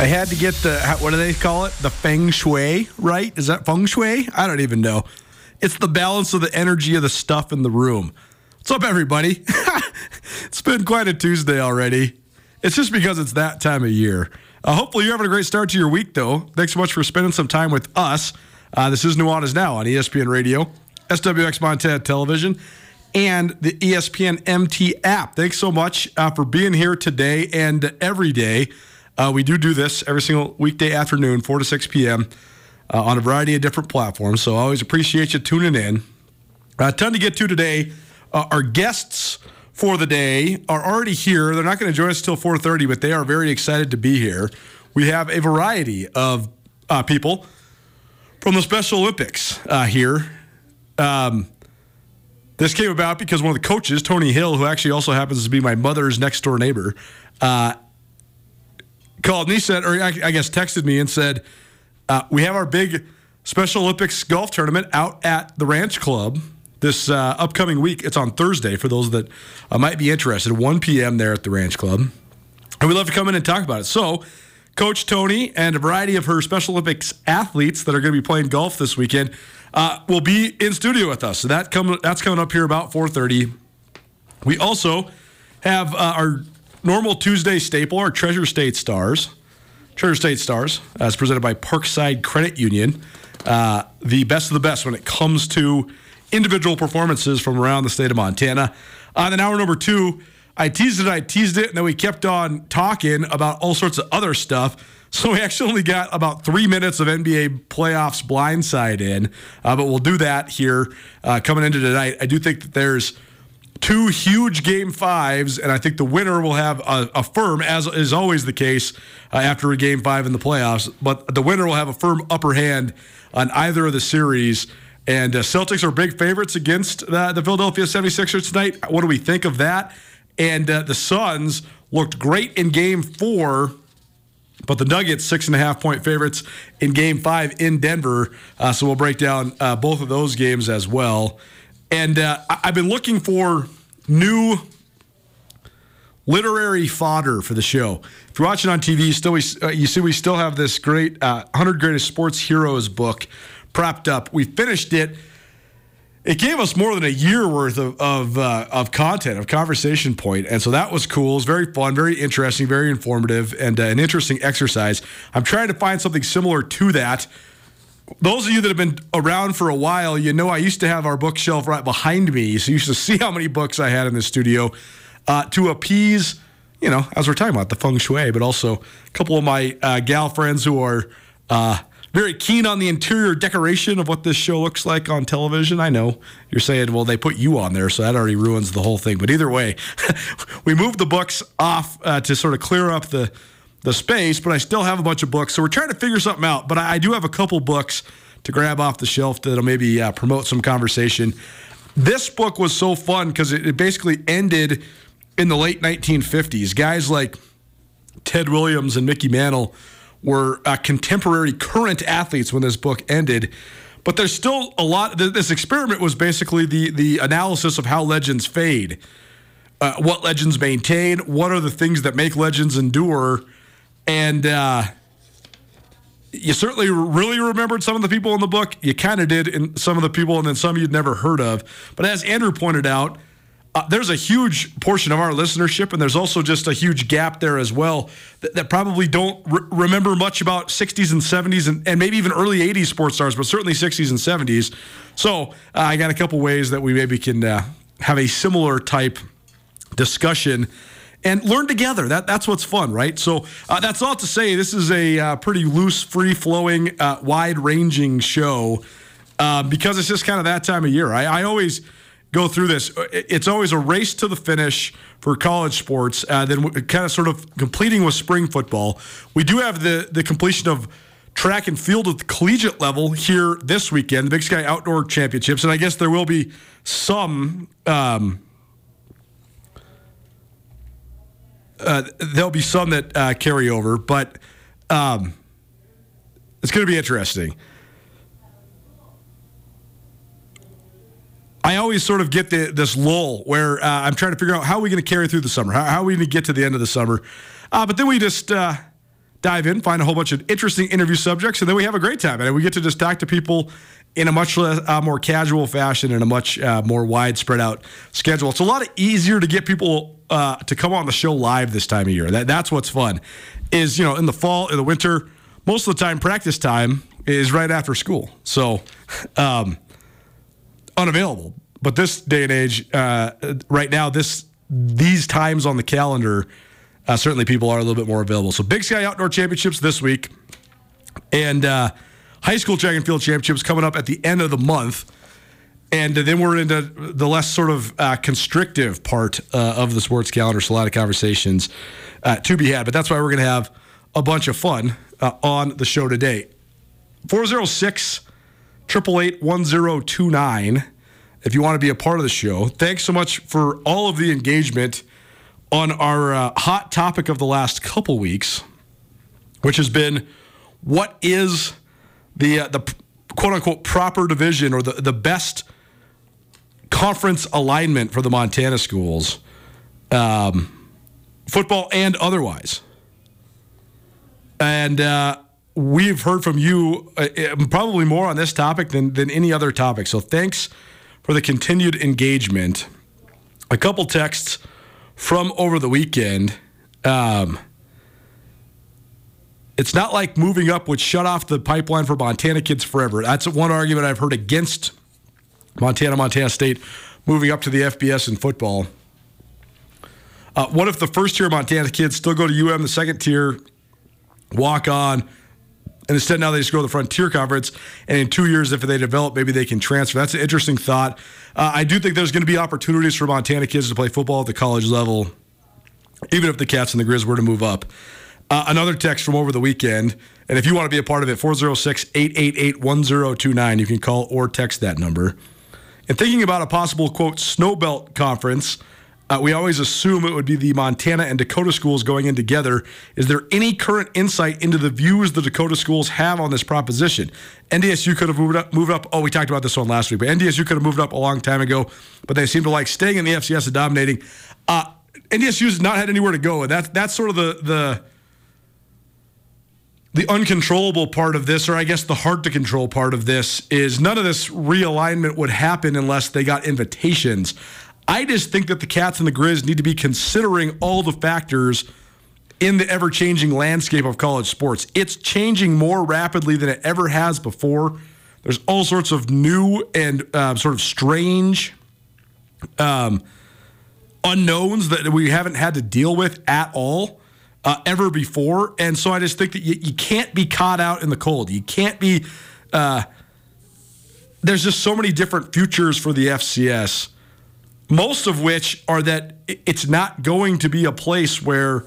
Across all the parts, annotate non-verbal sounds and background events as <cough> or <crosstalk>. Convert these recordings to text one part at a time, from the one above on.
I had to get the what do they call it? The feng shui, right? Is that feng shui? I don't even know. It's the balance of the energy of the stuff in the room. What's up, everybody? <laughs> it's been quite a Tuesday already. It's just because it's that time of year. Uh, hopefully, you're having a great start to your week, though. Thanks so much for spending some time with us. Uh, this is Nuanez Now on ESPN Radio, SWX Montana Television, and the ESPN MT app. Thanks so much uh, for being here today and every day. Uh, we do do this every single weekday afternoon, 4 to 6 p.m., uh, on a variety of different platforms. So I always appreciate you tuning in. A ton to get to today. Uh, our guests for the day are already here. They're not going to join us till 4:30, but they are very excited to be here. We have a variety of uh, people from the Special Olympics uh, here. Um, this came about because one of the coaches, Tony Hill, who actually also happens to be my mother's next door neighbor, uh, called and he said, or I guess texted me and said, uh, we have our big Special Olympics golf tournament out at the Ranch Club this uh, upcoming week. It's on Thursday for those that uh, might be interested. 1 p.m. there at the Ranch Club. And we'd love to come in and talk about it. So, Coach Tony and a variety of her Special Olympics athletes that are going to be playing golf this weekend uh, will be in studio with us. So that come, that's coming up here about 4:30. We also have uh, our normal Tuesday staple, our Treasure State Stars. Treasure State Stars, as presented by Parkside Credit Union. Uh, the best of the best when it comes to individual performances from around the state of Montana. On then hour number two, I teased it, I teased it, and then we kept on talking about all sorts of other stuff. So we actually only got about three minutes of NBA playoffs blindside in, uh, but we'll do that here uh, coming into tonight. I do think that there's two huge game fives, and I think the winner will have a, a firm, as is always the case uh, after a game five in the playoffs. But the winner will have a firm upper hand on either of the series. And uh, Celtics are big favorites against uh, the Philadelphia 76ers tonight. What do we think of that? And uh, the Suns looked great in game four. But the Nuggets, six and a half point favorites in game five in Denver. Uh, so we'll break down uh, both of those games as well. And uh, I've been looking for new literary fodder for the show. If you're watching on TV, you still we, uh, you see we still have this great uh, 100 Greatest Sports Heroes book propped up. We finished it. It gave us more than a year worth of of, uh, of content, of conversation point, and so that was cool. It was very fun, very interesting, very informative, and uh, an interesting exercise. I'm trying to find something similar to that those of you that have been around for a while, you know I used to have our bookshelf right behind me, so you used to <laughs> see how many books I had in the studio uh, to appease, you know, as we're talking about the feng shui, but also a couple of my uh, gal friends who are uh, very keen on the interior decoration of what this show looks like on television. I know you're saying, well, they put you on there, so that already ruins the whole thing. But either way, <laughs> we moved the books off uh, to sort of clear up the the space, but I still have a bunch of books. So we're trying to figure something out. But I, I do have a couple books to grab off the shelf that'll maybe uh, promote some conversation. This book was so fun because it, it basically ended in the late 1950s. Guys like Ted Williams and Mickey Mantle were uh, contemporary current athletes when this book ended. But there's still a lot. This experiment was basically the the analysis of how legends fade, uh, what legends maintain, what are the things that make legends endure, and uh, you certainly really remembered some of the people in the book. You kind of did in some of the people, and then some you'd never heard of. But as Andrew pointed out, uh, there's a huge portion of our listenership, and there's also just a huge gap there as well that, that probably don't re- remember much about 60s and 70s and, and, maybe even early 80s sports stars, but certainly 60s and 70s. So uh, I got a couple ways that we maybe can uh, have a similar type discussion and learn together. That that's what's fun, right? So uh, that's all to say. This is a uh, pretty loose, free flowing, uh, wide ranging show uh, because it's just kind of that time of year. I, I, always go through this. It's always a race to the finish for college sports. Uh, then kind of sort of completing with spring football. We do have the the completion of track and field at the collegiate level here this weekend, the Big Sky Outdoor Championships, and I guess there will be some. Um, uh, there'll be some that uh, carry over, but um, it's going to be interesting. I always sort of get the, this lull where uh, I'm trying to figure out how are we going to carry through the summer? How, how, are we going to get to the end of the summer? Uh, but then we just uh, dive in, find a whole bunch of interesting interview subjects, and then we have a great time. And we get to just talk to people in a much less, uh, more casual fashion and a much uh, more widespread out schedule. It's a lot easier to get people uh, to come on the show live this time of year. That that's what's fun. Is you know in the fall, in the winter, most of the time practice time is right after school, so um, unavailable. But this day and age, uh, right now, this these times on the calendar, uh, certainly people are a little bit more available. So Big Sky Outdoor Championships this week, and uh, high school track and field championships coming up at the end of the month. And then we're into the less sort of uh, constrictive part uh, of the sports calendar. So a lot of conversations uh, to be had. But that's why we're going to have a bunch of fun uh, on the show today. 406 888 1029 if you want to be a part of the show. Thanks so much for all of the engagement on our uh, hot topic of the last couple weeks, which has been what is the uh, the quote unquote proper division or the, the best conference alignment for the Montana schools, um, football and otherwise. And uh, we've heard from you uh, uh, probably more on this topic than, than any other topic. So thanks for the continued engagement. A couple texts from over the weekend. Um, it's not like moving up would shut off the pipeline for Montana kids forever. That's one argument I've heard against Montana, Montana State moving up to the FBS in football. Uh, what if the first tier Montana kids still go to UM, the second tier walk on, and instead now they just go to the Frontier Conference, and in two years, if they develop, maybe they can transfer. That's an interesting thought. Uh, I do think there's going to be opportunities for Montana kids to play football at the college level, even if the Cats and the Grizz were to move up. Uh, another text from over the weekend. And if you want to be a part of it, 406 888 1029. You can call or text that number. And thinking about a possible, quote, snowbelt conference, uh, we always assume it would be the Montana and Dakota schools going in together. Is there any current insight into the views the Dakota schools have on this proposition? NDSU could have moved up. Moved up. Oh, we talked about this one last week, but NDSU could have moved up a long time ago, but they seem to like staying in the FCS and dominating. Uh, NDSU's not had anywhere to go, and that's that's sort of the the the uncontrollable part of this, or I guess the hard to control part of this, is none of this realignment would happen unless they got invitations. I just think that the Cats and the Grizz need to be considering all the factors in the ever changing landscape of college sports. It's changing more rapidly than it ever has before. There's all sorts of new and uh, sort of strange um, unknowns that we haven't had to deal with at all uh, ever before. And so I just think that you, you, can't be caught out in the cold. You can't be. Uh, there's just so many different futures for the FCS, most of which are that it's not going to be a place where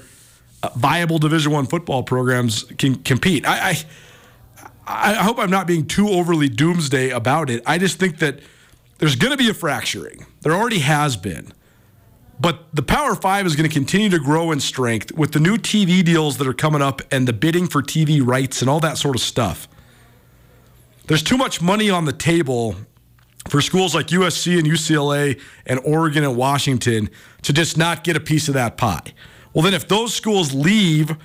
uh, viable Division One football programs can compete. I, I I hope I'm not being too overly doomsday about it. I just think that there's going to be a fracturing. There already has been. But the Power Five is going to continue to grow in strength with the new TV deals that are coming up and the bidding for TV rights and all that sort of stuff. There's too much money on the table for schools like USC and UCLA and Oregon and Washington to just not get a piece of that pie. Well, then if those schools leave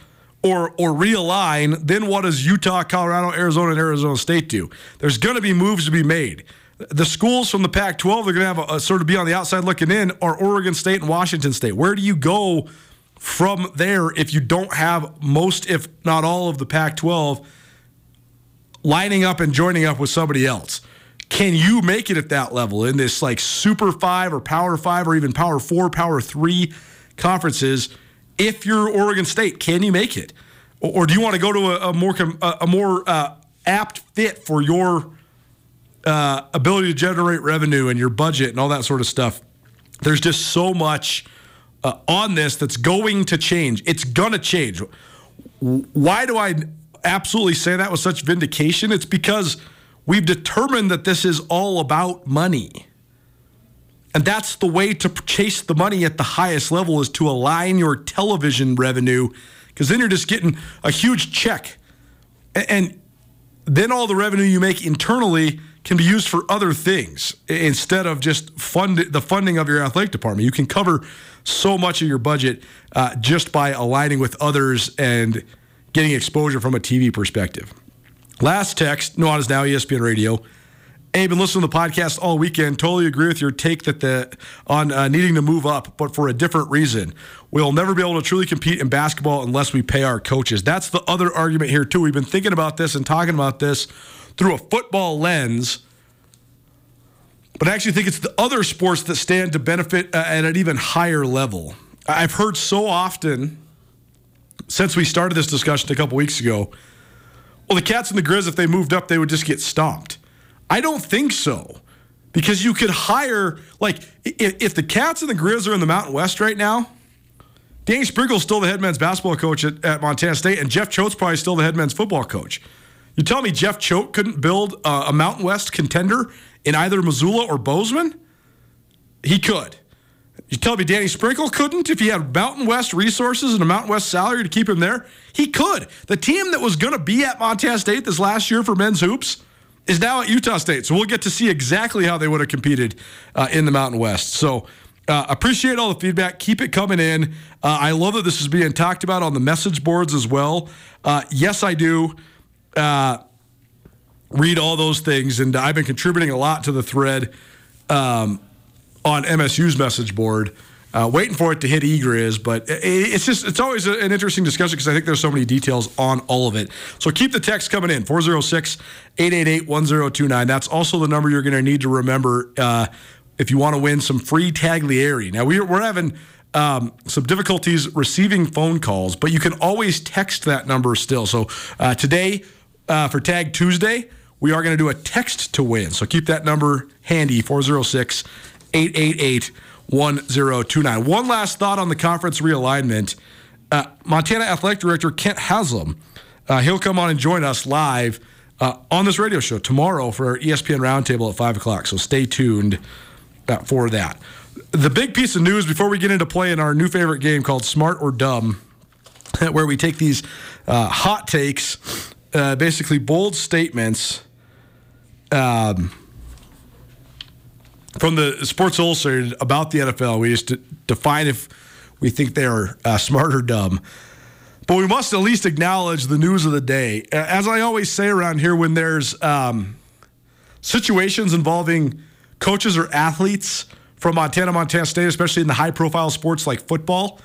or or realign, then what does Utah, Colorado, Arizona, and Arizona State do? There's going to be moves to be made the schools from the Pac 12 are going to have a, a, sort of be on the outside looking in are Oregon State and Washington State. Where do you go from there if you don't have most, if not all, of the Pac 12 lining up and joining up with somebody else? Can you make it at that level in this like Super Five or Power Five or even Power Four, Power Three conferences? If you're Oregon State, can you make it? Or, or do you want to go to a, a more a, a more uh, apt fit for your uh, ability to generate revenue and your budget and all that sort of stuff. There's just so much uh, on this that's going to change. It's going to change. Why do I absolutely say that with such vindication? It's because we've determined that this is all about money. And that's the way to chase the money at the highest level is to align your television revenue because then you're just getting a huge check. And then all the revenue you make internally can be used for other things instead of just fund the funding of your athletic department. You can cover so much of your budget uh, just by aligning with others and getting exposure from a TV perspective. Last text, Nuanez Now, ESPN Radio. Hey, been listening to the podcast all weekend. Totally agree with your take that the on uh, needing to move up, but for a different reason. We'll never be able to truly compete in basketball unless we pay our coaches. That's the other argument here too. We've been thinking about this and talking about this through a football lens. But I actually think it's the other sports that stand to benefit uh, at an even higher level. I've heard so often since we started this discussion a couple weeks ago well, the Cats and the Grizz, if they moved up, they would just get stomped. I don't think so. Because you could hire, like, if, the Cats and the Grizz are in the Mountain West right now, Danny Sprinkle's still the head men's basketball coach at, at Montana State, and Jeff Choate's probably still the head men's football coach. You tell me Jeff Choate couldn't build a, a Mountain West contender in either Missoula or Bozeman? He could. You tell me Danny Sprinkle couldn't if he had Mountain West resources and a Mountain West salary to keep him there? He could. The team that was going to be at Montana State this last year for men's hoops is now at Utah State. So we'll get to see exactly how they would have competed uh, in the Mountain West. So uh, appreciate all the feedback. Keep it coming in. Uh, I love that this is being talked about on the message boards as well. Uh, yes, I do uh, read all those things, and I've been contributing a lot to the thread um, on MSU's message board. Uh, waiting for it to hit eGriz, but it's just it's always an interesting discussion because I think there's so many details on all of it. So keep the text coming in 406-888-1029. That's also the number you're going to need to remember uh, if you want to win some free Taglieri. Now we're we're having um, some difficulties receiving phone calls, but you can always text that number still. So uh, today uh, for Tag Tuesday, we are going to do a text to win. So keep that number handy 406 888 1029. One last thought on the conference realignment. Uh, Montana Athletic Director Kent Haslam, uh, he'll come on and join us live uh, on this radio show tomorrow for our ESPN Roundtable at 5 o'clock. So stay tuned uh, for that. The big piece of news before we get into playing our new favorite game called Smart or Dumb, <laughs> where we take these uh, hot takes uh, basically bold statements um, from the Sports Illustrated about the NFL. We just define if we think they are uh, smart or dumb. But we must at least acknowledge the news of the day. As I always say around here, when there's um, situations involving coaches or athletes from Montana, Montana State, especially in the high profile sports like football,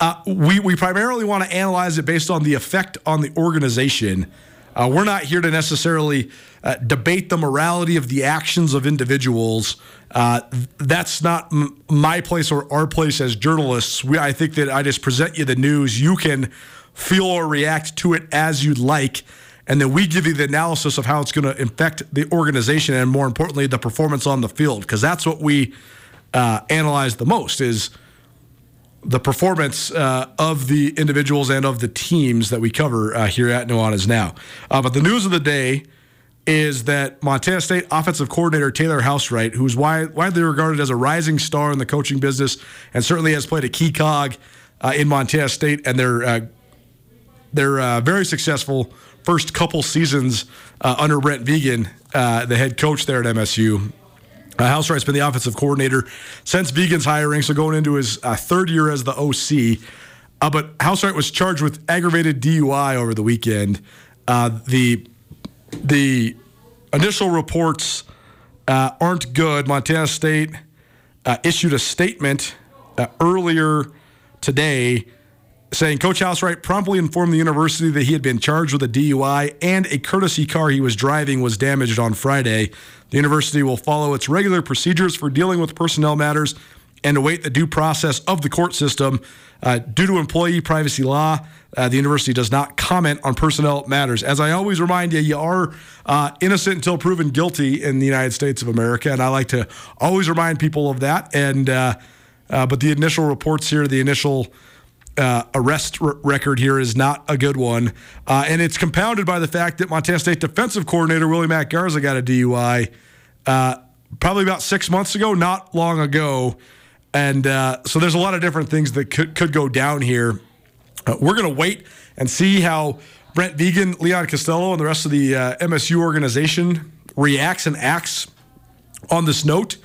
uh, we we primarily want to analyze it based on the effect on the organization. Uh, we're not here to necessarily uh, debate the morality of the actions of individuals. Uh, that's not m- my place or our place as journalists. We, I think that I just present you the news. You can feel or react to it as you'd like. And then we give you the analysis of how it's going to affect the organization and, more importantly, the performance on the field. Because that's what we uh, analyze the most is – the performance uh, of the individuals and of the teams that we cover uh, here at Nuanez Now. Uh, but the news of the day is that Montana State offensive coordinator Taylor Housewright, who's wide, widely regarded as a rising star in the coaching business and certainly has played a key cog uh, in Montana State and their uh, their uh, very successful first couple seasons under Brent Vigen, the head coach there at MSU. Uh, Housewright's been the offensive coordinator since Vigen's hiring, so going into his uh, third year as the OC. Uh, but Housewright was charged with aggravated DUI over the weekend. Uh, the the initial reports uh, aren't good. Montana State uh, issued a statement earlier today saying Coach Housewright promptly informed the university that he had been charged with a DUI and a courtesy car he was driving was damaged on Friday. The university will follow its regular procedures for dealing with personnel matters and await the due process of the court system. Uh, due to employee privacy law, uh, the university does not comment on personnel matters. As I always remind you, you are uh, innocent until proven guilty in the United States of America, and I like to always remind people of that. And uh, uh, but the initial reports here, the initial uh, arrest r- record here is not a good one. Uh, and it's compounded by the fact that Montana State defensive coordinator Willie Mack Garza got a DUI uh, probably about six months ago, not long ago. And uh, so there's a lot of different things that could, could go down here. Uh, we're going to wait and see how Brent Vigen, Leon Costello, and the rest of the uh, MSU organization reacts and acts on this note.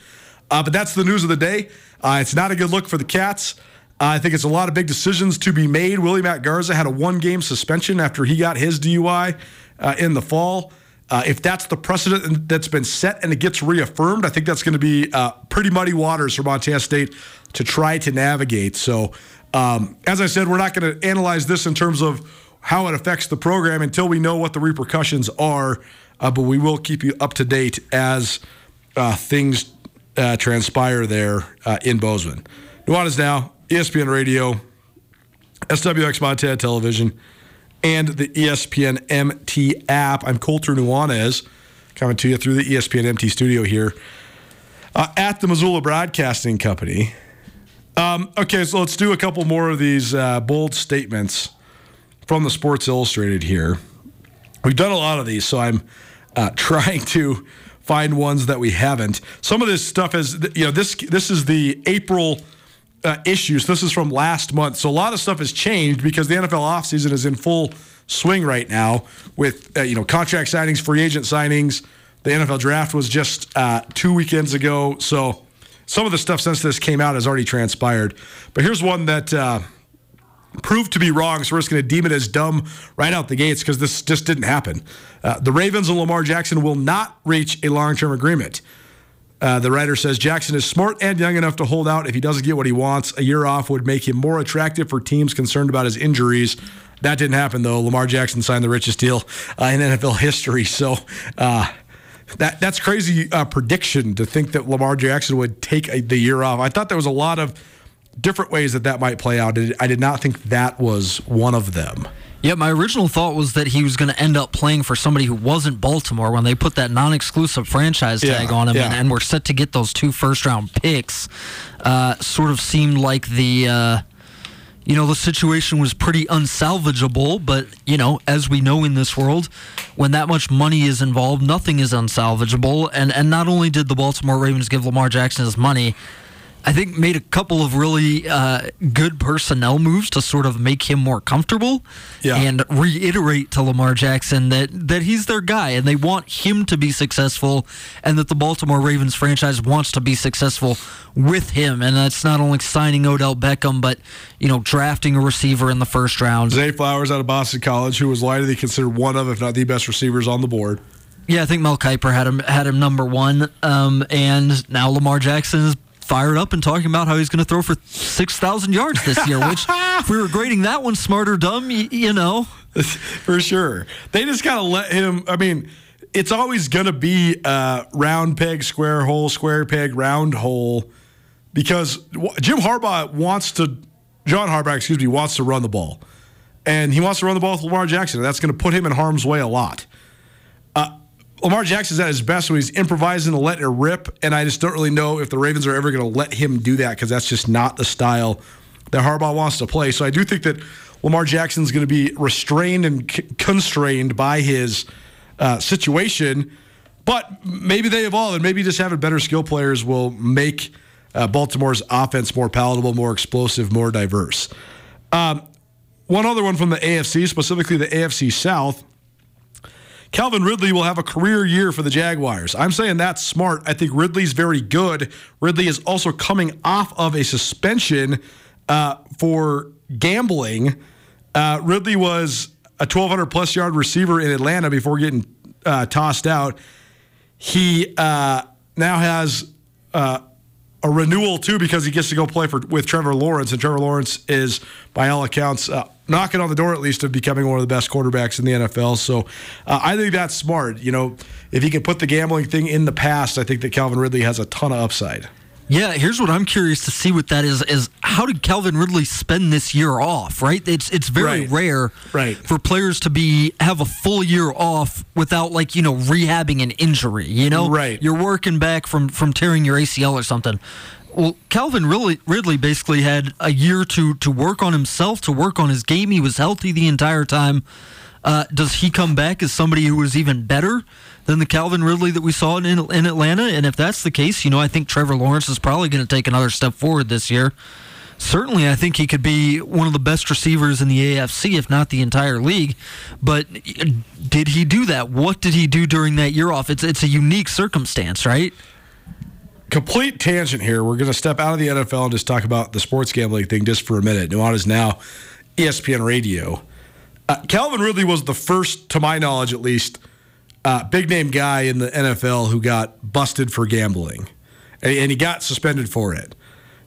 but that's the news of the day. it's not a good look for the Cats. I think it's a lot of big decisions to be made. Willie Mack Garza had a one game suspension after he got his DUI uh, in the fall. Uh, if that's the precedent that's been set and it gets reaffirmed, I think that's going to be uh, pretty muddy waters for Montana State to try to navigate. So, um, as I said, we're not going to analyze this in terms of how it affects the program until we know what the repercussions are, uh, but we will keep you up to date as uh, things uh, transpire there in Bozeman. Nuanez now ESPN Radio, SWX Montana Television, and the ESPN MT app. I'm Colter Nuanez, coming to you through the ESPN MT studio here uh, at the Missoula Broadcasting Company. Um, okay, so let's do a couple more of these uh, bold statements from the Sports Illustrated here. We've done a lot of these, so I'm uh, <laughs> trying to find ones that we haven't. Some of this stuff is, you know, this this is the April uh, issues. This is from last month. So a lot of stuff has changed because the NFL offseason is in full swing right now with uh, you know contract signings, free agent signings. The NFL draft was just uh, two weekends ago. So some of the stuff since this came out has already transpired. But here's one that uh, proved to be wrong. So we're just going to deem it as dumb right out the gates because this just didn't happen. Uh, the Ravens and Lamar Jackson will not reach a long term agreement. Uh, the writer says Jackson is smart and young enough to hold out if he doesn't get what he wants. A year off would make him more attractive for teams concerned about his injuries. That didn't happen though. Lamar Jackson signed the richest deal uh, in NFL history. So uh, that that's crazy uh, prediction to think that Lamar Jackson would take a, the year off. I thought there was a lot of different ways that that might play out. I did not think that was one of them. Yeah, my original thought was that he was going to end up playing for somebody who wasn't Baltimore when they put that non-exclusive franchise tag yeah, on him, yeah. and, and, were set to get those two first-round picks. Uh, sort of seemed like the. Uh, you know, the situation was pretty unsalvageable, but, you know, as we know in this world, when that much money is involved, nothing is unsalvageable. And, and not only did the Baltimore Ravens give Lamar Jackson his money, I think made a couple of really uh, good personnel moves to sort of make him more comfortable yeah. and reiterate to Lamar Jackson that that he's their guy and they want him to be successful and that the Baltimore Ravens franchise wants to be successful with him and that's not only signing Odell Beckham but you know drafting a receiver in the first round. Zay Flowers out of Boston College who was widely considered one of if not the best receivers on the board. Yeah, I think Mel Kiper had him had him number one, um, and now Lamar Jackson is fired up and talking about how he's going to throw for 6,000 yards this year, which if we were grading that one smart or dumb, you, you know. <laughs> For sure. They just got to let him. I mean, it's always going to be uh, round peg, square hole, square peg, round hole because Jim Harbaugh wants to, John Harbaugh, excuse me, wants to run the ball. And he wants to run the ball with Lamar Jackson. And that's going to put him in harm's way a lot. Lamar Jackson's at his best when he's improvising and letting it rip. And I just don't really know if the Ravens are ever going to let him do that because that's just not the style that Harbaugh wants to play. So I do think that Lamar Jackson's going to be restrained and c- constrained by his uh, situation. But maybe they evolve, and maybe just having better skill players will make uh, Baltimore's offense more palatable, more explosive, more diverse. Um, one other one from the AFC, specifically the AFC South. Calvin Ridley will have a career year for the Jaguars. I'm saying that's smart. I think Ridley's very good. Ridley is also coming off of a suspension uh, for gambling. Uh, Ridley was a 1,200 plus yard receiver in Atlanta before getting uh, tossed out. He uh, now has uh, a renewal too because he gets to go play for with Trevor Lawrence, and Trevor Lawrence is, by all accounts, uh, knocking on the door at least of becoming one of the best quarterbacks in the NFL. So uh, I think that's smart. You know, if he can put the gambling thing in the past, I think that Calvin Ridley has a ton of upside. Yeah, here's what I'm curious to see with that is is how did Calvin Ridley spend this year off, right? It's it's very right. rare right. for players to be have a full year off without like, you know, rehabbing an injury, you know? Right. You're working back from from tearing your ACL or something. Well, Calvin Ridley, Ridley basically had a year to to work on himself, to work on his game. He was healthy the entire time. Uh, does he come back as somebody who was even better than the Calvin Ridley that we saw in, in Atlanta? And if that's the case, you know, I think Trevor Lawrence is probably going to take another step forward this year. Certainly, I think he could be one of the best receivers in the AFC, if not the entire league. But did he do that? What did he do during that year off? It's it's a unique circumstance, right? Complete tangent here. We're going to step out of the NFL and just talk about the sports gambling thing just for a minute. Nuanez Now, ESPN Radio. Uh, Calvin Ridley was the first, to my knowledge at least, uh, big name guy in the NFL who got busted for gambling, and, and, he got suspended for it.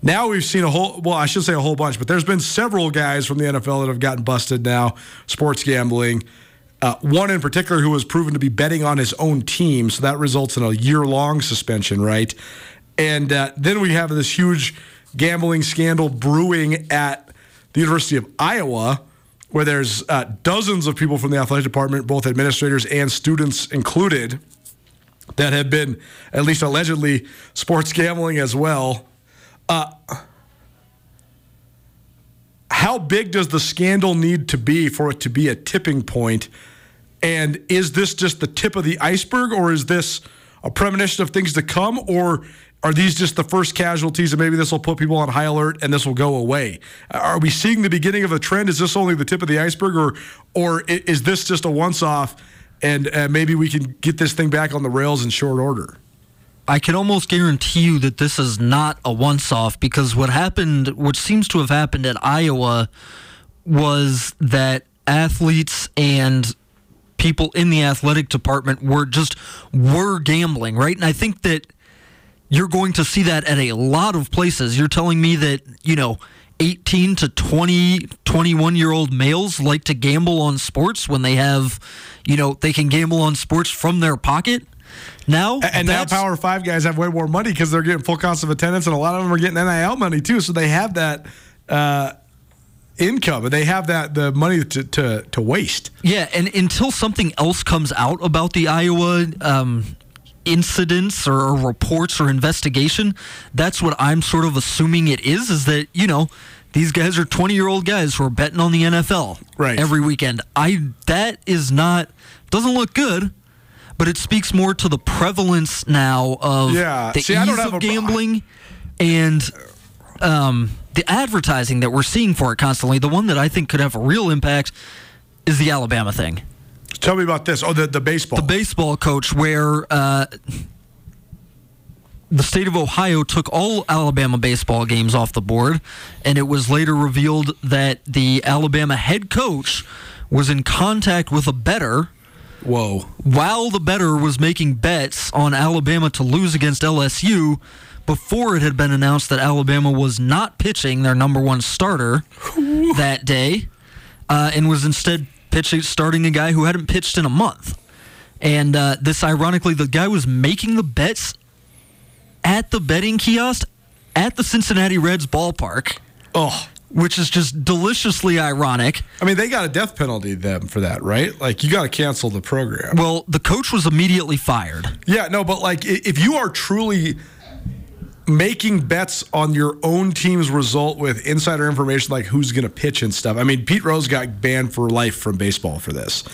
Now we've seen a whole, well, I should say a whole bunch, but there's been several guys from the NFL that have gotten busted now, sports gambling. Uh, one in particular who was proven to be betting on his own team, so that results in a year long suspension, right? And uh, then we have this huge gambling scandal brewing at the University of Iowa where there's uh, dozens of people from the athletic department, both administrators and students included, that have been at least allegedly sports gambling as well. Uh, how big does the scandal need to be for it to be a tipping point? And is this just the tip of the iceberg, or is this a premonition of things to come, or are these just the first casualties and maybe this will put people on high alert and this will go away? Are we seeing the beginning of a trend? Is this only the tip of the iceberg or or is this just a once off and uh, maybe we can get this thing back on the rails in short order? I can almost guarantee you that this is not a once off because what happened, what seems to have happened at Iowa, was that athletes and people in the athletic department were just were gambling, right? And I think that you're going to see that at a lot of places. You're telling me that, you know, 18 to 20, 21 year old males like to gamble on sports when they have, you know, they can gamble on sports from their pocket. Now, and now Power Five guys have way more money because they're getting full cost of attendance, and a lot of them are getting NIL money too. So they have that uh, income, and they have that the money to, to to waste. Yeah, and until something else comes out about the Iowa um, incidents or, or reports or investigation, that's what I'm sort of assuming it is. Is that you know these guys are 20 year old guys who are betting on the NFL right. every weekend. I that is not doesn't look good, but it speaks more to the prevalence now of yeah. the See, ease of gambling and um, the advertising that we're seeing for it constantly. The one that I think could have a real impact is the Alabama thing. Tell me about this. Oh, the, the baseball. The baseball coach, where uh, the state of Ohio took all Alabama baseball games off the board, and it was later revealed that the Alabama head coach was in contact with a bettor. Whoa. While the bettor was making bets on Alabama to lose against LSU, before it had been announced that Alabama was not pitching their number one starter that day uh, and was instead pitching, starting a guy who hadn't pitched in a month. And uh, this, ironically, the guy was making the bets at the betting kiosk at the Cincinnati Reds ballpark. Oh, which is just deliciously ironic. I mean, they got a death penalty them for that, right? Like you got to cancel the program. Well, the coach was immediately fired. Yeah, no, but like if you are truly making bets on your own team's result with insider information like who's going to pitch and stuff. I mean, Pete Rose got banned for life from baseball for this.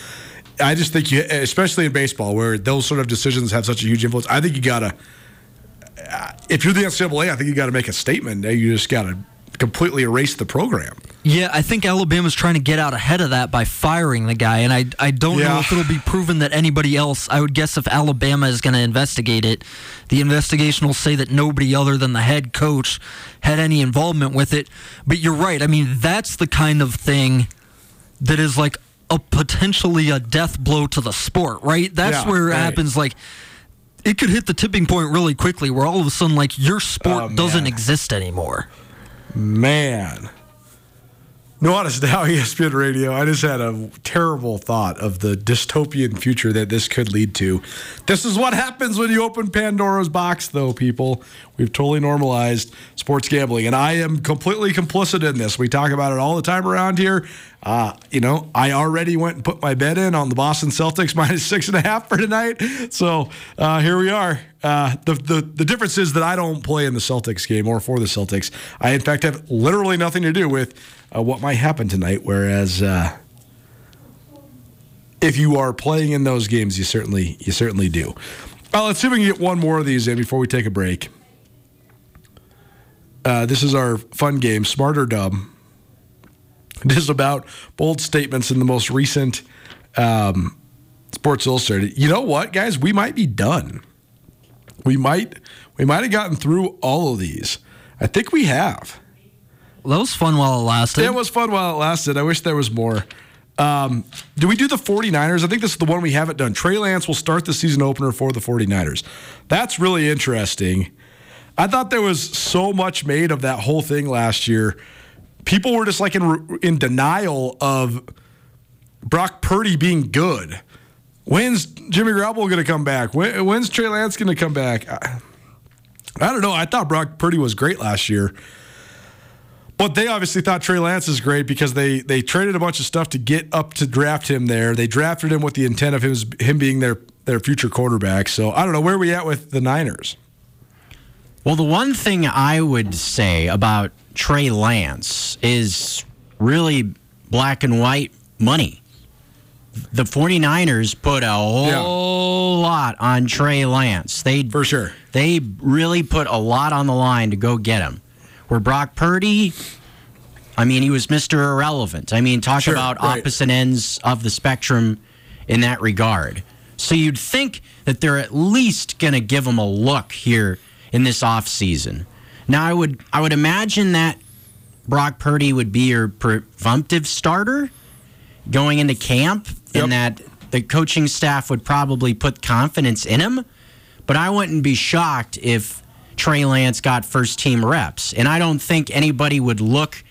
I just think you, especially in baseball, where those sort of decisions have such a huge influence. I think you got to, if you're the NCAA, I think you got to make a statement. You just got to completely erase the program. Yeah, I think Alabama's trying to get out ahead of that by firing the guy, and I I don't yeah. know if it'll be proven that anybody else. I would guess if Alabama is going to investigate it, the investigation will say that nobody other than the head coach had any involvement with it. But you're right. I mean, that's the kind of thing that is like a potentially a death blow to the sport, right? That's yeah, where it right. happens. Like it could hit the tipping point really quickly, where all of a sudden, like your sport oh, doesn't exist anymore. Man. Nuanez Now, <laughs> ESPN Radio. I just had a terrible thought of the dystopian future that this could lead to. This is what happens when you open Pandora's box, though, people. We've totally normalized sports gambling, and I am completely complicit in this. We talk about it all the time around here. Uh, you know, I already went and put my bet in on the Boston Celtics <laughs> minus six and a half for tonight. So uh, here we are. Uh, the, the the difference is that I don't play in the Celtics game or for the Celtics. I in fact have literally nothing to do with uh, what might happen tonight. Whereas uh, if you are playing in those games, you certainly you certainly do. Well, let's see if we can get one more of these in before we take a break. Uh, this is our fun game, Smart or Dumb. This is about bold statements in the most recent um, Sports Illustrated. You know what, guys? We might be done. We might we might have gotten through all of these. I think we have. That was fun while it lasted. It was fun while it lasted. I wish there was more. Um, do we do the 49ers? I think this is the one we haven't done. Trey Lance will start the season opener for the 49ers. That's really interesting. I thought there was so much made of that whole thing last year. People were just like in, in denial of Brock Purdy being good. When's Jimmy Garoppolo going to come back? When, when's Trey Lance going to come back? I, I don't know. I thought Brock Purdy was great last year. But they obviously thought Trey Lance is great because they they traded a bunch of stuff to get up to draft him there. They drafted him with the intent of him, him being their their future quarterback. So I don't know where are we at with the Niners. Well, the one thing I would say about Trey Lance is really black and white money. The 49ers put a whole yeah. lot on Trey Lance. They For sure. They really put a lot on the line to go get him. Where Brock Purdy, I mean, he was Mr. Irrelevant. I mean, talk sure, about right. opposite ends of the spectrum in that regard. So you'd think that they're at least going to give him a look here in this offseason. Now, I would I would imagine that Brock Purdy would be your presumptive starter going into camp, yep. and that the coaching staff would probably put confidence in him. But I wouldn't be shocked if Trey Lance got first team reps. And I don't think anybody would look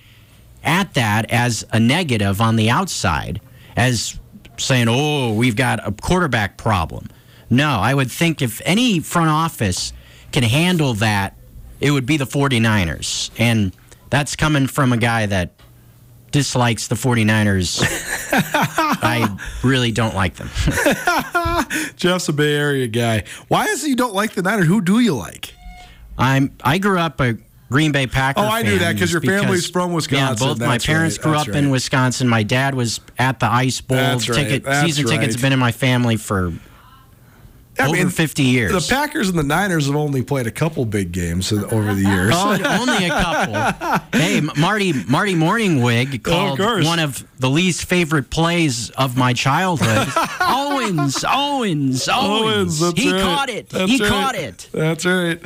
at that as a negative on the outside, as saying, oh, we've got a quarterback problem. No, I would think if any front office can handle that, it would be the 49ers. And that's coming from a guy that dislikes the 49ers. <laughs> I really don't like them. <laughs> Jeff's a Bay Area guy. Why is it you don't like the Niners? Who do you like? I'm I grew up a Green Bay Packers. Oh, I knew that because your family's from Wisconsin. Yeah, both my parents right. grew up right. in Wisconsin. My dad was at the Ice Bowl. That's Ticket right. season tickets have been in my family for I over mean, 50 years. The Packers and the Niners have only played a couple big games over the years. oh, only a couple. <laughs> hey, Marty Marty Mornhinweg oh, called oh, one of the least favorite plays of my childhood. <laughs> Owens, Owens, Owens. Owens he right. caught it. That's he right. caught it. That's right.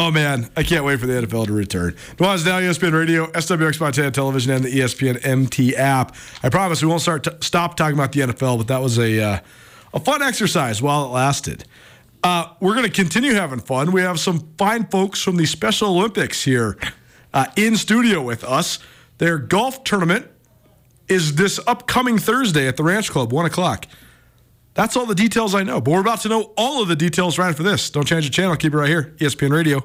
Oh man, I can't wait for the NFL to return. Nuanez Now, ESPN Radio, SWX Montana Television, and the ESPN MT app. I promise we won't start stop talking about the NFL, but that was a uh, a fun exercise while it lasted. Uh, we're going to continue having fun. We have some fine folks from the Special Olympics here uh, in studio with us. Their golf tournament is this upcoming Thursday at the Ranch Club, 1 o'clock. That's all the details I know. But we're about to know all of the details right after this. Don't change the channel. Keep it right here. ESPN Radio.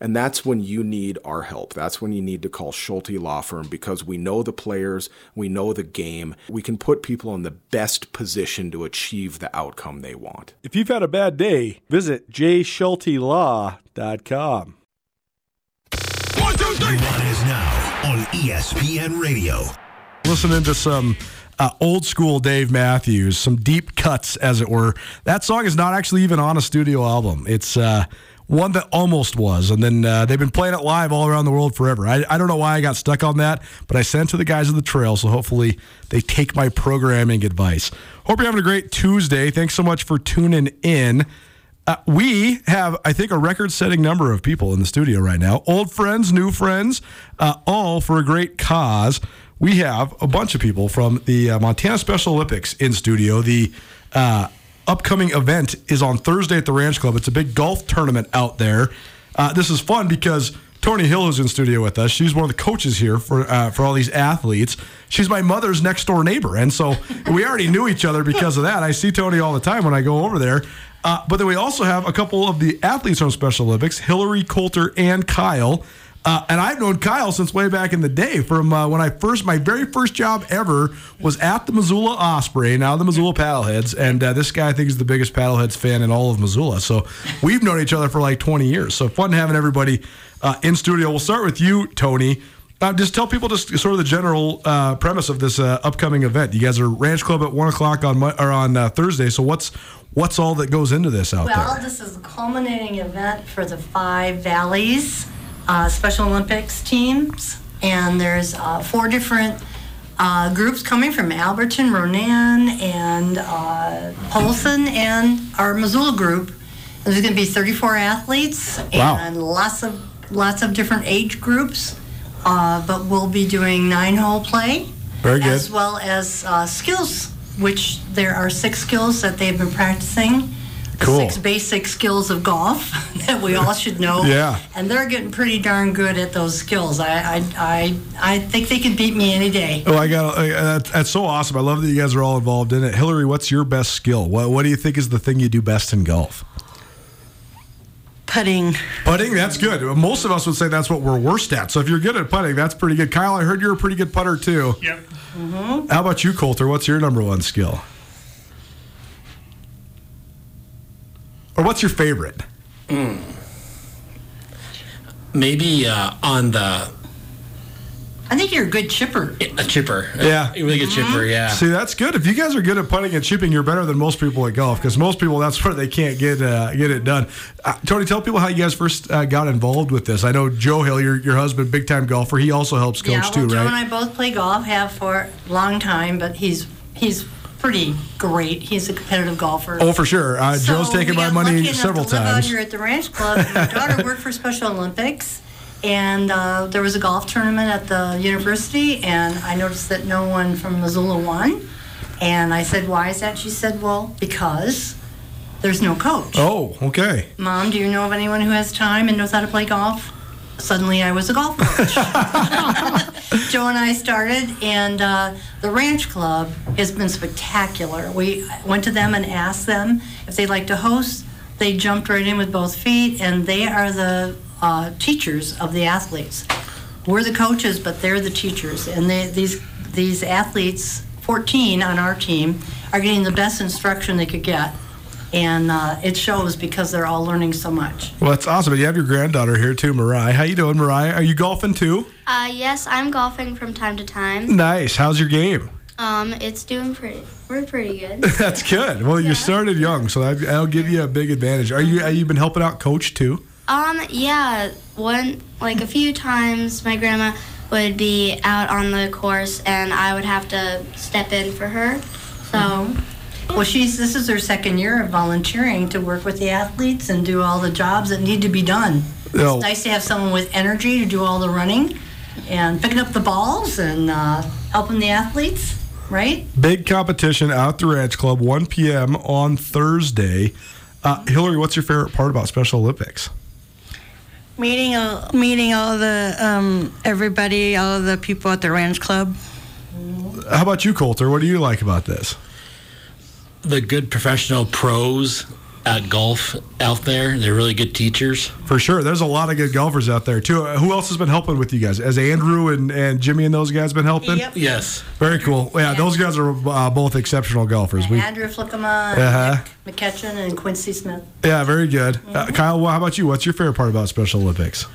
and that's when you need our help. That's when you need to call Schulte Law Firm because we know the players, we know the game. We can put people in the best position to achieve the outcome they want. If you've had a bad day, visit jschultelaw.com. One, two, three. One is now on ESPN Radio. Listening to some uh, old school Dave Matthews, some deep cuts, as it were. That song is not actually even on a studio album. It's uh, one that almost was, and then uh, they've been playing it live all around the world forever. I, I don't know why I got stuck on that, but I sent to the guys of the trail, so hopefully they take my programming advice. Hope you're having a great Tuesday. Thanks so much for tuning in. Uh, we have, I think, a record setting number of people in the studio right now. Old friends, new friends, uh, all for a great cause we have a bunch of people from the uh, Montana Special Olympics in studio. The uh, upcoming event is on Thursday at the Ranch Club. It's a big golf tournament out there. Uh, this is fun because Tony Hill is in studio with us. She's one of the coaches here for uh, for all these athletes. She's my mother's next door neighbor, and so <laughs> we already knew each other because of that. I see Tony all the time when I go over there. Uh, but then we also have a couple of the athletes from Special Olympics, Hillary Coulter and Kyle. Uh, and I've known Kyle since way back in the day. From uh, when I first, my very first job ever was at the Missoula Osprey, now the Missoula Paddleheads. And uh, this guy, I think, is the biggest Paddleheads fan in all of Missoula. So we've known each other for like 20 years. So fun having everybody uh, in studio. We'll start with you, Tony. Uh, just tell people just sort of the general uh, premise of this upcoming event. You guys are Ranch Club at one o'clock on or on Thursday. So what's what's all that goes into this out well, there? Well, this is a culminating event for the five valleys uh, Special Olympics teams, and there's uh, four different uh, groups coming from Alberton, Ronan, and uh, Polson, and our Missoula group. There's going to be 34 athletes wow. and lots of lots of different age groups, uh, but we'll be doing nine-hole play, very good, as well as uh, skills, which there are six skills that they've been practicing cool. six basic skills of golf <laughs> that we all should know. yeah. And they're getting pretty darn good at those skills. I I, I, I think they can beat me any day. Oh, I got uh, that's, that's so awesome. I love that you guys are all involved in it. Hillary, what's your best skill? What What do you think is the thing you do best in golf? Putting. Putting, that's good. Most of us would say that's what we're worst at. So if you're good at putting, that's pretty good. Kyle, I heard you're a pretty good putter too. Yep. Mm-hmm. How about you, Coulter? What's your number one skill? Or what's your favorite? Mm. Maybe uh, on the. I think you're a good chipper. A chipper. Yeah. A really good chipper, mm-hmm. yeah. See, that's good. If you guys are good at putting and chipping, you're better than most people at golf because most people, that's <laughs> where they can't get uh, get it done. Uh, Tony, tell people how you guys first uh, got involved with this. I know Joe Hill, your, your husband, big time golfer. He also helps coach yeah, well, too, Joe right? and I both play golf, have for a long time, but he's he's pretty great. He's a competitive golfer. Oh, for sure. Uh, so Joe's taken my money several to times. Live out here at the Ranch Club. my <laughs> daughter worked for Special Olympics, and uh, there was a golf tournament at the university, and I noticed that no one from Missoula won. And I said, "Why is that?" She said, "Well, because." There's no coach. Oh, okay. Mom, do you know of anyone who has time and knows how to play golf? Suddenly I was a golf coach. <laughs> Joe and I started, and uh, the Ranch Club has been spectacular. We went to them and asked them if they'd like to host They jumped right in with both feet, and they are the uh, teachers of the athletes. We're the coaches, but they're the teachers, and they, these these athletes, 14 on our team, are getting the best instruction they could get, and uh, it shows because they're all learning so much. Well, that's awesome. You have your granddaughter here too, Mariah. How you doing, Mariah? Are you golfing too? Uh, yes, I'm golfing from time to time. Nice. How's your game? Um, it's doing pretty. We're pretty good. <laughs> That's good. Well, you started young, so that, that'll give you a big advantage. Are you? Have you been helping out coach too? Um, yeah, one like a few times my grandma would be out on the course and I would have to step in for her. So, Well, she's this is her second year of volunteering to work with the athletes and do all the jobs that need to be done. No. It's nice to have someone with energy to do all the running and picking up the balls and uh, helping the athletes, right? Big competition out at the Ranch Club, 1 p.m. on Thursday. Uh, Hillary, what's your favorite part about Special Olympics? Meeting, all, meeting all the um, everybody, all the people at the Ranch Club. How about you, Coulter? What do you like about this? The good professional pros at golf out there. They're really good teachers. For sure. There's a lot of good golfers out there, too. Uh, who else has been helping with you guys? Has Andrew and, and Jimmy and those guys been helping? Yep. Yes. Very cool. Yeah, those guys are uh, both exceptional golfers. We, Andrew Flickema, Uh-huh. Nick McKetchin, and Quincy Smith. yeah, very good. Uh, Kyle, well, how about you? What's your favorite part about Special Olympics?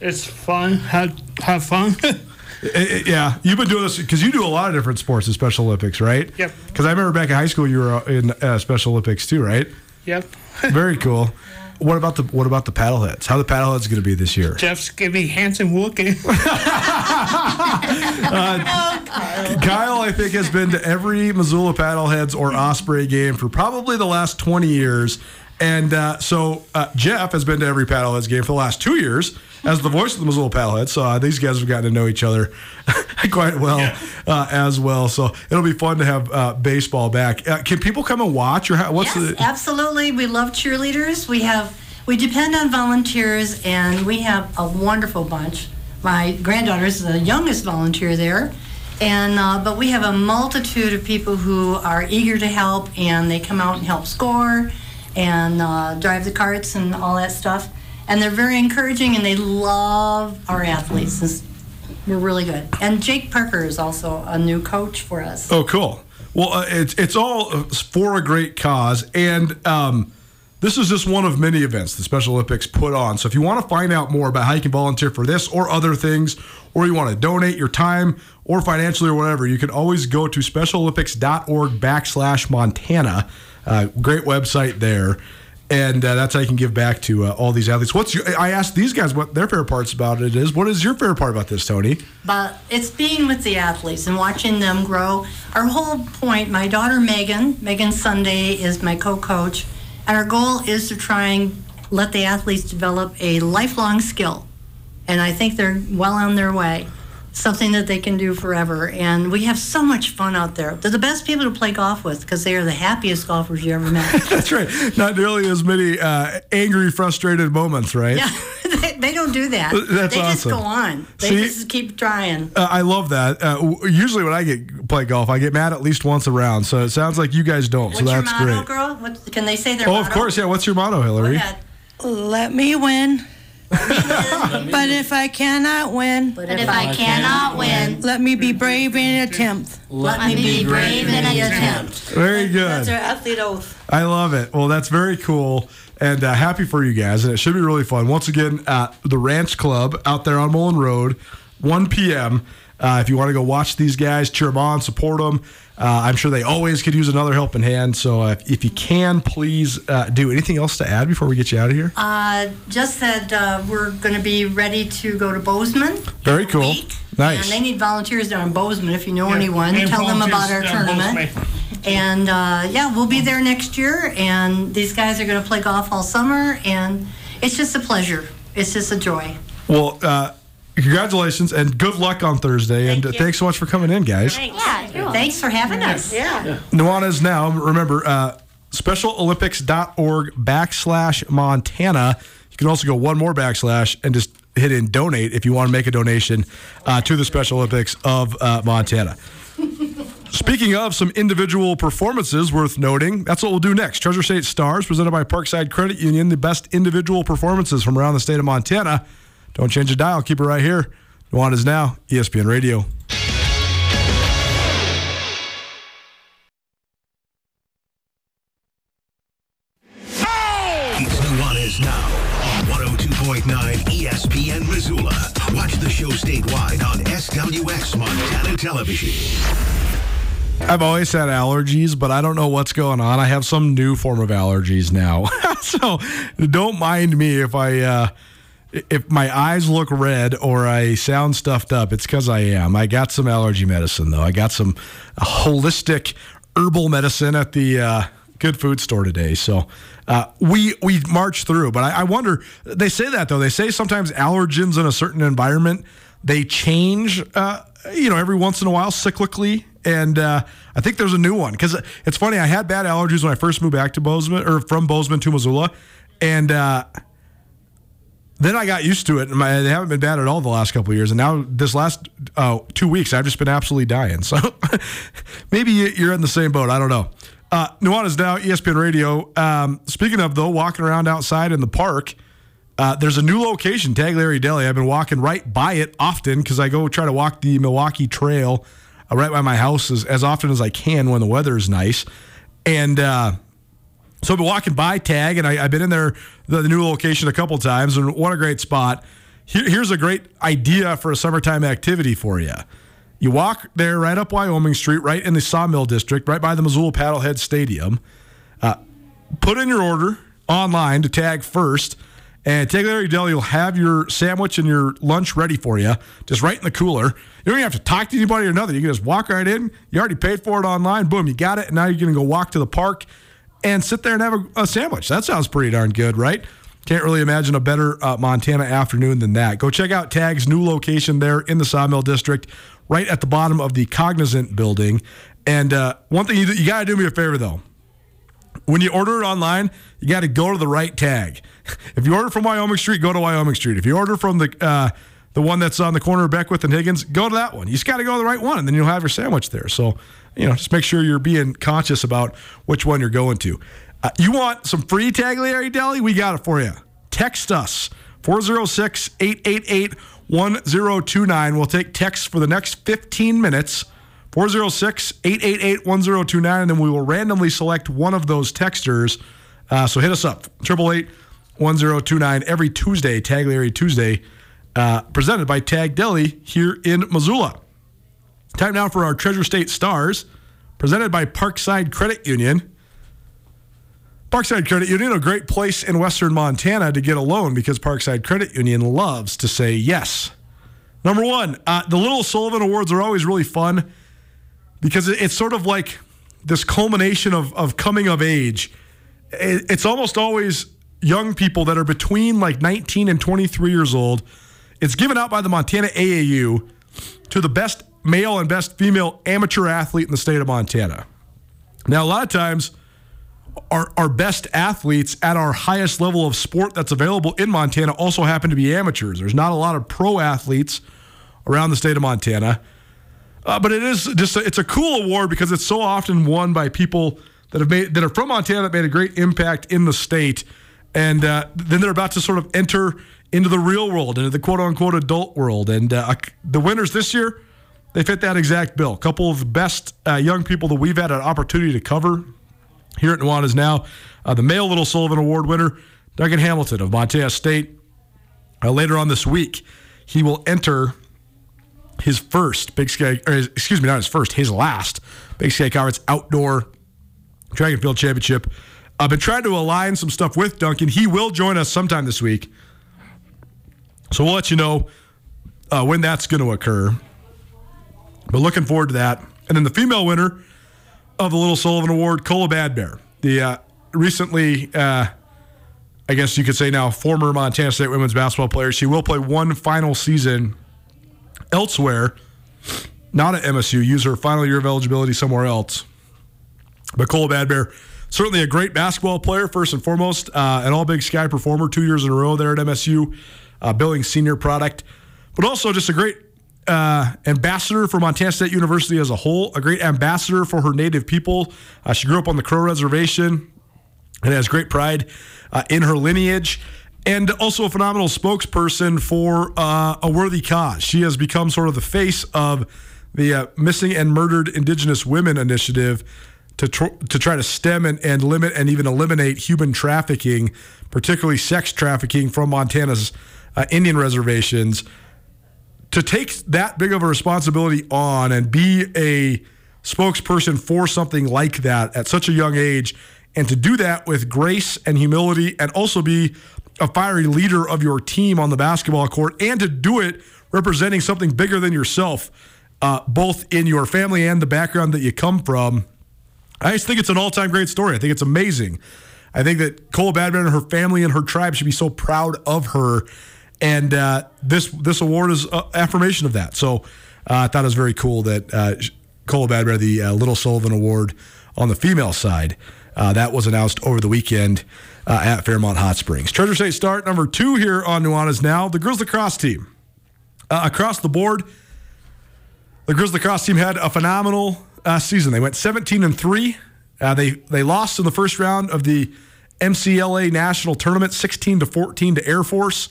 It's fun. Have, have fun. <laughs> I- I- yeah, you've been doing this because you do a lot of different sports in Special Olympics, right? Yep. Because I remember back in high school, you were uh, in uh, Special Olympics too, right? yep. <laughs> Very cool. What about the what about the paddleheads? How the paddleheads going to be this year? Jeff's giving handsome looking. <laughs> Kyle, I think, has been to every Missoula Paddleheads or Osprey game for probably the last 20 years. And uh, so uh, Jeff has been to every Paddleheads game for the last two years as the voice of the Missoula Paddleheads. So uh, these guys have gotten to know each other <laughs> quite well uh, as well. So it'll be fun to have uh, baseball back. Uh, can people come and watch? Or how, what's yes, the? absolutely. We love cheerleaders. We have we depend on volunteers, and we have a wonderful bunch. My granddaughter is the youngest volunteer there, and uh, but we have a multitude of people who are eager to help, and they come out and help score, and uh, drive the carts and all that stuff. And they're very encouraging, and they love our athletes. It's- We're really good. And Jake Parker is also a new coach for us. Oh, cool. Well, uh, it's it's all uh, for a great cause, and um, this is just one of many events the Special Olympics put on. So, if you want to find out more about how you can volunteer for this or other things, or you want to donate your time or financially or whatever, you can always go to SpecialOlympics.org backslash Montana. Uh, great website there. And uh, that's how you can give back to uh, all these athletes. What's your, I asked these guys what their favorite parts about it is. What is your favorite part about this, Tony? but it's being with the athletes and watching them grow. Our whole point, my daughter Megan, Megan Sunday is my co-coach, and our goal is to try and let the athletes develop a lifelong skill. And I think they're well on their way. Something that they can do forever. And we have so much fun out there. They're the best people to play golf with because they are the happiest golfers you ever met. <laughs> That's right. Not nearly as many uh, angry, frustrated moments, right? yeah, <laughs> they, they don't do that. That's they just go on. They See? just keep trying. Uh, I love that. Uh, usually, when I get play golf, I get mad at least once a round. So it sounds like you guys don't. What's so that's your motto, great. girl? What, can they say their Oh, motto? of course, yeah. What's your motto, Hillary? Go ahead. Let me win. But if I cannot win, But, But if I cannot win, let me be brave in an attempt. let me be brave in an attempt. Very good. That's our athlete oath. I love it. Well, that's very cool. And uh, happy for you guys. And it should be really fun. Once again, at the Ranch Club out there on Mullan Road, 1 p.m. Uh, if you want to go watch these guys, cheer them on, support them. Uh, I'm sure they always could use another helping hand. So uh, if you can, please uh, do. Anything else to add before we get you out of here? Uh, just that uh, we're going to be ready to go to Bozeman. Very cool. week. Nice. And they need volunteers down in Bozeman. If you know Yeah, anyone, tell them about our tournament. Bozeman. And uh, yeah, we'll be there next year. And these guys are going to play golf all summer. And it's just a pleasure. It's just a joy. Well, uh, congratulations and good luck on Thursday. and uh, thanks so much for coming in, guys. Yeah. Thanks for having us. Yeah. Nuanez now. Remember, uh, specialolympics.org backslash Montana. You can also go one more backslash and just hit in donate if you want to make a donation uh, to the Special Olympics of uh, Montana. <laughs> Speaking of some individual performances worth noting, that's what we'll do next. Treasure State Stars, presented by Parkside Credit Union, the best individual performances from around the state of Montana. Don't change the dial. Keep it right here. Nuanez Now, ESPN Radio. It's Nuanez Now on 102.9 ESPN Missoula. Watch the show statewide on SWX Montana Television. I've always had allergies, but I don't know what's going on. I have some new form of allergies now. <laughs> so don't mind me if I uh, if my eyes look red or I sound stuffed up. It's because I am. I got some allergy medicine though. I got some holistic herbal medicine at the uh, good food store today. So uh, we we march through. But I, I wonder. They say that though. They say sometimes allergens in a certain environment they change. Uh, you know, every once in a while, cyclically. And uh, I think there's a new one because it's funny. I had bad allergies when I first moved back to Bozeman or from Bozeman to Missoula, and uh, then I got used to it. And my, they haven't been bad at all the last couple years. And now this last uh, two weeks, I've just been absolutely dying. So <laughs> maybe you're in the same boat. I don't know. Uh, Nuanez Now, ESPN Radio. Um, speaking of though, walking around outside in the park. Uh, there's a new location, Tagliare Deli. I've been walking right by it often because I go try to walk the Milwaukee Trail uh, right by my house as, as often as I can when the weather is nice. And uh, so I've been walking by Tag, and I, have been in there, the, the, new location, a couple times, and what a great spot. Here, here's a great idea for a summertime activity for you. You walk there right up Wyoming Street, right in the Sawmill District, right by the Missoula Paddlehead Stadium. Uh, put in your order online to Tag first and Tagliare Deli will have your sandwich and your lunch ready for you, just right in the cooler. You don't even have to talk to anybody or nothing. You can just walk right in. You already paid for it online. Boom, you got it. And now you're going to go walk to the park and sit there and have a, a, sandwich. That sounds pretty darn good, right? Can't really imagine a better uh, Montana afternoon than that. Go check out Tag's new location there in the Sawmill District, right at the bottom of the Cognizant building. And uh, one thing you, you got to do me a favor, though. When you order it online, you got to go to the right tag. <laughs> If you order from Wyoming Street, go to Wyoming Street. If you order from the uh, the one that's on the corner of Beckwith and Higgins, go to that one. You just got to go to the right one, and then you'll have your sandwich there. So, you know, just make sure you're being conscious about which one you're going to. Uh, you want some free Tagliare Deli? We got it for you. Text us 406 888 1029. We'll take texts for the next 15 minutes. 406 888 1029, and then we will randomly select one of those texters. Uh, so hit us up, 888 1029, every Tuesday, Tagliare Tuesday, uh, presented by Tag Deli here in Missoula. Time now for our Treasure State Stars, presented by Parkside Credit Union. Parkside Credit Union, a great place in western Montana to get a loan because Parkside Credit Union loves to say yes. Number one, uh, the Little Sullivan Awards are always really fun because it's sort of like this culmination of, of coming of age. It's almost always young people that are between like 19 and 23 years old. It's given out by the Montana AAU to the best male and best female amateur athlete in the state of Montana. Now, a lot of times, our, our best athletes at our highest level of sport that's available in Montana also happen to be amateurs. There's not a lot of pro athletes around the state of Montana. Uh, but it is just a, it's a cool award because it's so often won by people that have made that are from Montana that made a great impact in the state, and uh, then they're about to sort of enter into the real world, into the quote unquote adult world. And uh, the winners this year, they fit that exact bill. A couple of the best uh, young people that we've had an opportunity to cover here at Nuanez now. Uh, the male Little Sullivan Award winner, Duncan Hamilton of Montana State. Uh, later on this week, he will enter his first Big Sky, his, excuse me, not his first, his last Big Sky Conference outdoor and field championship. I've been trying to align some stuff with Duncan. He will join us sometime this week. So we'll let you know uh, when that's going to occur. But looking forward to that. And then the female winner of the Little Sullivan Award, Kola Bad Bear, the uh, recently, uh, I guess you could say now, former Montana State women's basketball player. She will play one final season elsewhere, not at MSU, use her final year of eligibility somewhere else. But Kola Bad Bear, certainly a great basketball player, first and foremost, uh, an all Big Sky performer two years in a row there at MSU, uh, Billings senior product, but also just a great uh, ambassador for Montana State University as a whole, a great ambassador for her native people. Uh, she grew up on the Crow Reservation and has great pride uh, in her lineage. And also a phenomenal spokesperson for uh, a worthy cause. She has become sort of the face of the uh, Missing and Murdered Indigenous Women Initiative to, tr- to try to stem and, and limit and even eliminate human trafficking, particularly sex trafficking from Montana's Indian reservations to take that big of a responsibility on and be a spokesperson for something like that at such a young age and to do that with grace and humility and also be a fiery leader of your team on the basketball court and to do it representing something bigger than yourself uh, both in your family and the background that you come from. I just think it's an all-time great story. I think it's amazing. I think that Kola Bad Bear and her family and her tribe should be so proud of her and uh, this this award is affirmation of that. So uh, I thought it was very cool that uh, Kola Bad Bear, the uh, Little Sullivan Award on the female side, uh, that was announced over the weekend uh, at Fairmont Hot Springs. Treasure State start number two here on Nuanez now. The girls lacrosse team across the board. The girls lacrosse team had a phenomenal season. They went 17 and three. they they lost in the first round of the MCLA National Tournament, 16 to 14 to Air Force.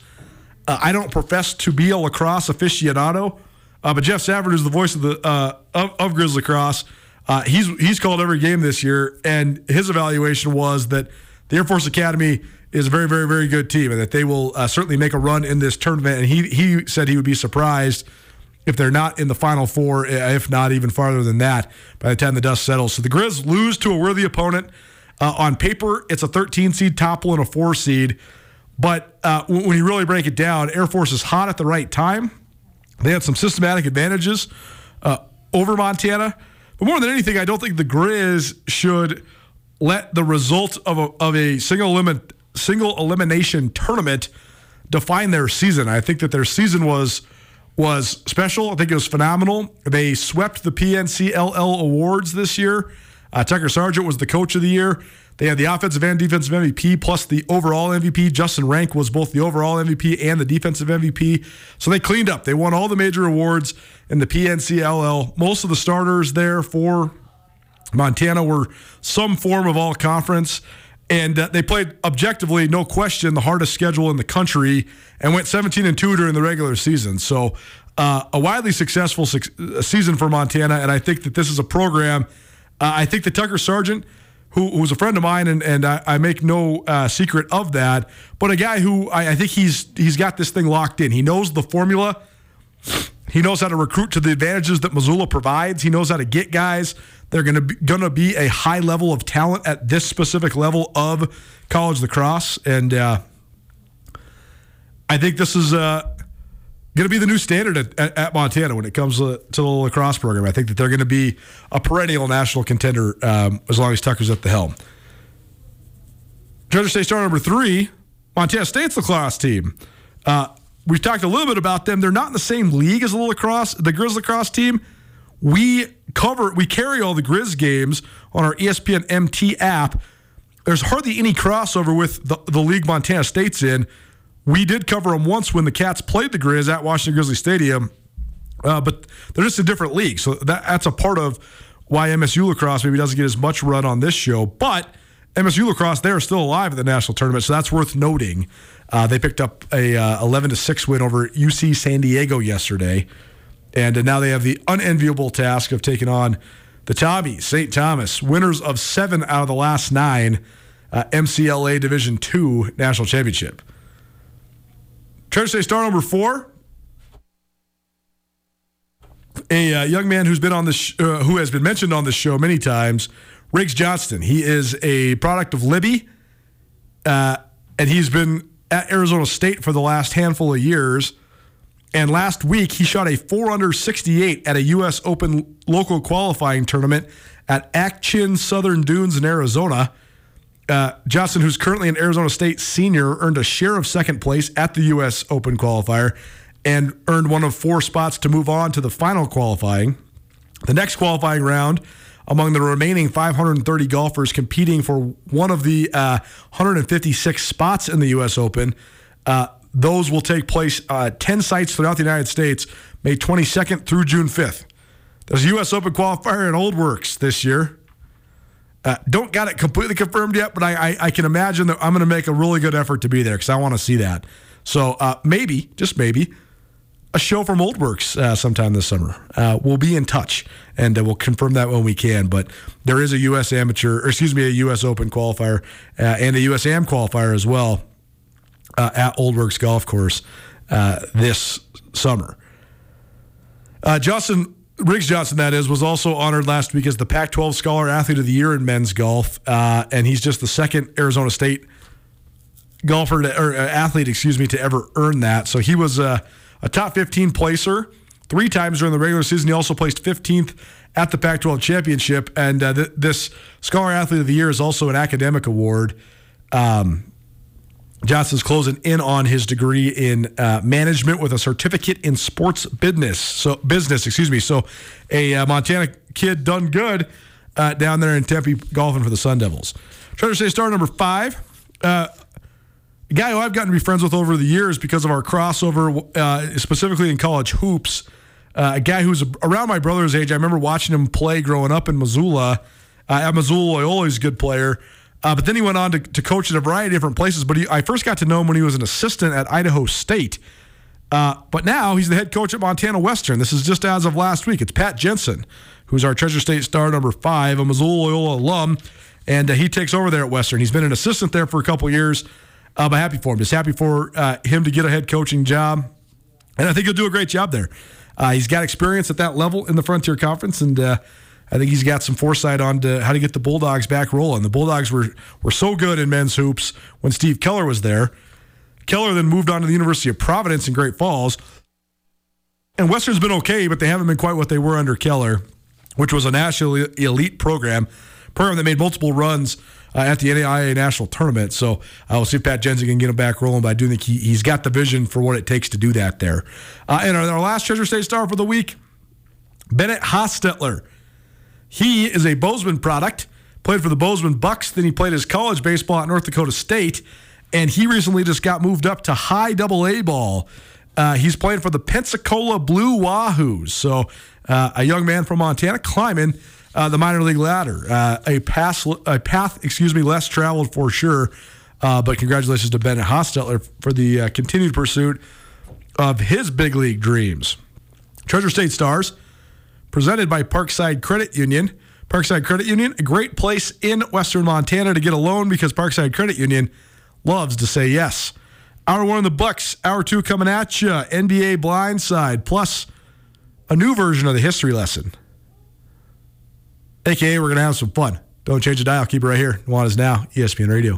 Uh, I don't profess to be a lacrosse aficionado, uh, but Jeff Savard is the voice of the uh, of, of Cross. Uh, he's he's called every game this year, and his evaluation was that the Air Force Academy is a very very very good team, and that they will uh, certainly make a run in this tournament. And he he said he would be surprised if they're not in the Final Four, if not even farther than that, by the time the dust settles. So the Grizz lose to a worthy opponent. Uh, on paper, it's a 13 seed topple and a four seed. But uh, when you really break it down, Air Force is hot at the right time. They had some systematic advantages uh, over Montana. But more than anything, I don't think the Grizz should let the result of a, of a single, single elimination tournament define their season. I think that their season was was special. I think it was phenomenal. They swept the PNCLL awards this year. Uh, Tucker Sargent was the coach of the year. They had the offensive and defensive MVP plus the overall MVP. Justin Rank was both the overall MVP and the defensive MVP. So they cleaned up. They won all the major awards in the PNCLL. Most of the starters there for Montana were some form of all conference. And uh, they played objectively, no question, the hardest schedule in the country and went 17 and 2 during the regular season. So, uh, a widely successful su- season for Montana. And I think that this is a program. Uh, I think the Tucker Sargent who, who's a friend of mine, and, and I, I make no uh, secret of that. But a guy who I, I, think he's he's got this thing locked in. He knows the formula. He knows how to recruit to the advantages that Missoula provides. He knows how to get guys. They're going to be, going to be a high level of talent at this specific level of college lacrosse, and uh, I think this is uh, going to be the new standard at, at, at, Montana when it comes to, to, the lacrosse program. I think that they're going to be a perennial national contender um, as long as Tucker's at the helm. Treasure State star number three, Montana State's lacrosse team. Uh, we've talked a little bit about them. They're not in the same league as the lacrosse, the Grizz lacrosse team. We cover, we carry all the Grizz games on our ESPN MT app. There's hardly any crossover with the, the league Montana State's in. We did cover them once when the Cats played the Grizz at Washington Grizzly Stadium, uh, but they're just a different league. So that, that's a part of why MSU lacrosse maybe doesn't get as much run on this show. But MSU lacrosse, they are still alive at the national tournament, so that's worth noting. Uh, they picked up a uh, 11 to six win over UC San Diego yesterday, and uh, now they have the unenviable task of taking on the Tommies, St. Thomas, winners of seven out of the last nine uh, MCLA Division Two national championship. Treasure State star number four, a uh, young man who's been on this, sh- uh, who has been mentioned on this show many times, Riggs Johnston. He is a product of Libby, uh, and he's been at Arizona State for the last handful of years. And last week, he shot a 4 under 68 at a U.S. Open local qualifying tournament at Ak-Chin Southern Dunes in Arizona. Uh, Johnston, who's currently an Arizona State senior, earned a share of second place at the U.S. Open qualifier and earned one of four spots to move on to the final qualifying. The next qualifying round, among the remaining 530 golfers competing for one of the uh, 156 spots in the U.S. Open, uh, those will take place uh, 10 sites throughout the United States, May 22nd through June 5th. There's a U.S. Open qualifier in Old Works this year. Uh, don't got it completely confirmed yet, but I, I, I can imagine that I'm going to make a really good effort to be there because I want to see that. So uh, maybe, just maybe, a show from Old Works uh, sometime this summer. Uh, we'll be in touch and uh, we'll confirm that when we can. But there is a U.S. amateur, or excuse me, a U.S. Open qualifier and a U.S. Am qualifier as well at Old Works Golf Course this summer. Justin Riggs Johnston, that is, was also honored last week as the Pac 12 Scholar Athlete of the Year in men's golf. Uh, and he's just the second Arizona State golfer to, or uh, athlete, excuse me, to ever earn that. So he was uh, a top 15 placer three times during the regular season. He also placed 15th at the Pac 12 championship. And uh, th- this Scholar Athlete of the Year is also an academic award. Um, Johnston's closing in on his degree in uh, management with a certificate in sports business. So business, excuse me. So a uh, Montana kid done good uh, down there in Tempe golfing for the Sun Devils. Treasure State star number five. Uh, a guy who I've gotten to be friends with over the years because of our crossover, uh, specifically in college hoops. Uh, a guy who's around my brother's age. I remember watching him play growing up in Missoula. at Missoula he's a good player. Uh, but then he went on to, to coach at a variety of different places. But he, I first got to know him when he was an assistant at Idaho State. Uh, but now he's the head coach at Montana Western. This is just as of last week. It's Pat Jensen, who's our Treasure State star number five, a Missoula Loyola alum, and uh, he takes over there at Western. He's been an assistant there for a couple years. I'm happy for him. Just happy for uh, him to get a head coaching job, and I think he'll do a great job there. Uh, he's got experience at that level in the Frontier Conference, and uh, I think he's got some foresight on to how to get the Bulldogs back rolling. The Bulldogs were were so good in men's hoops when Steve Keller was there. Keller then moved on to the University of Providence in Great Falls. And Western's been okay, but they haven't been quite what they were under Keller, which was a national elite program, program that made multiple runs uh, at the NAIA national tournament. So I uh, will see if Pat Jensen can get him back rolling, but I do think he, he's got the vision for what it takes to do that there. Uh, and our, our last Treasure State star for the week, Bennett Hostetler. He is a Bozeman product, played for the Bozeman Bucks, then he played his college baseball at North Dakota State, and he recently just got moved up to high double A ball. Uh, he's playing for the Pensacola Blue Wahoos. So uh, a young man from Montana climbing uh, the minor league ladder. Uh, a, pass, a path, excuse me, less traveled for sure. Uh, but congratulations to Bennett Hostetler for the uh, continued pursuit of his big league dreams. Treasure State Stars presented by Parkside Credit Union. Parkside Credit Union, a great place in Western Montana to get a loan because Parkside Credit Union loves to say yes. Hour one of the Bucks, hour two coming at you. NBA Blindside, plus a new version of the history lesson. AKA, we're going to have some fun. Don't change the dial. Keep it right here. Nuanez Now, ESPN Radio.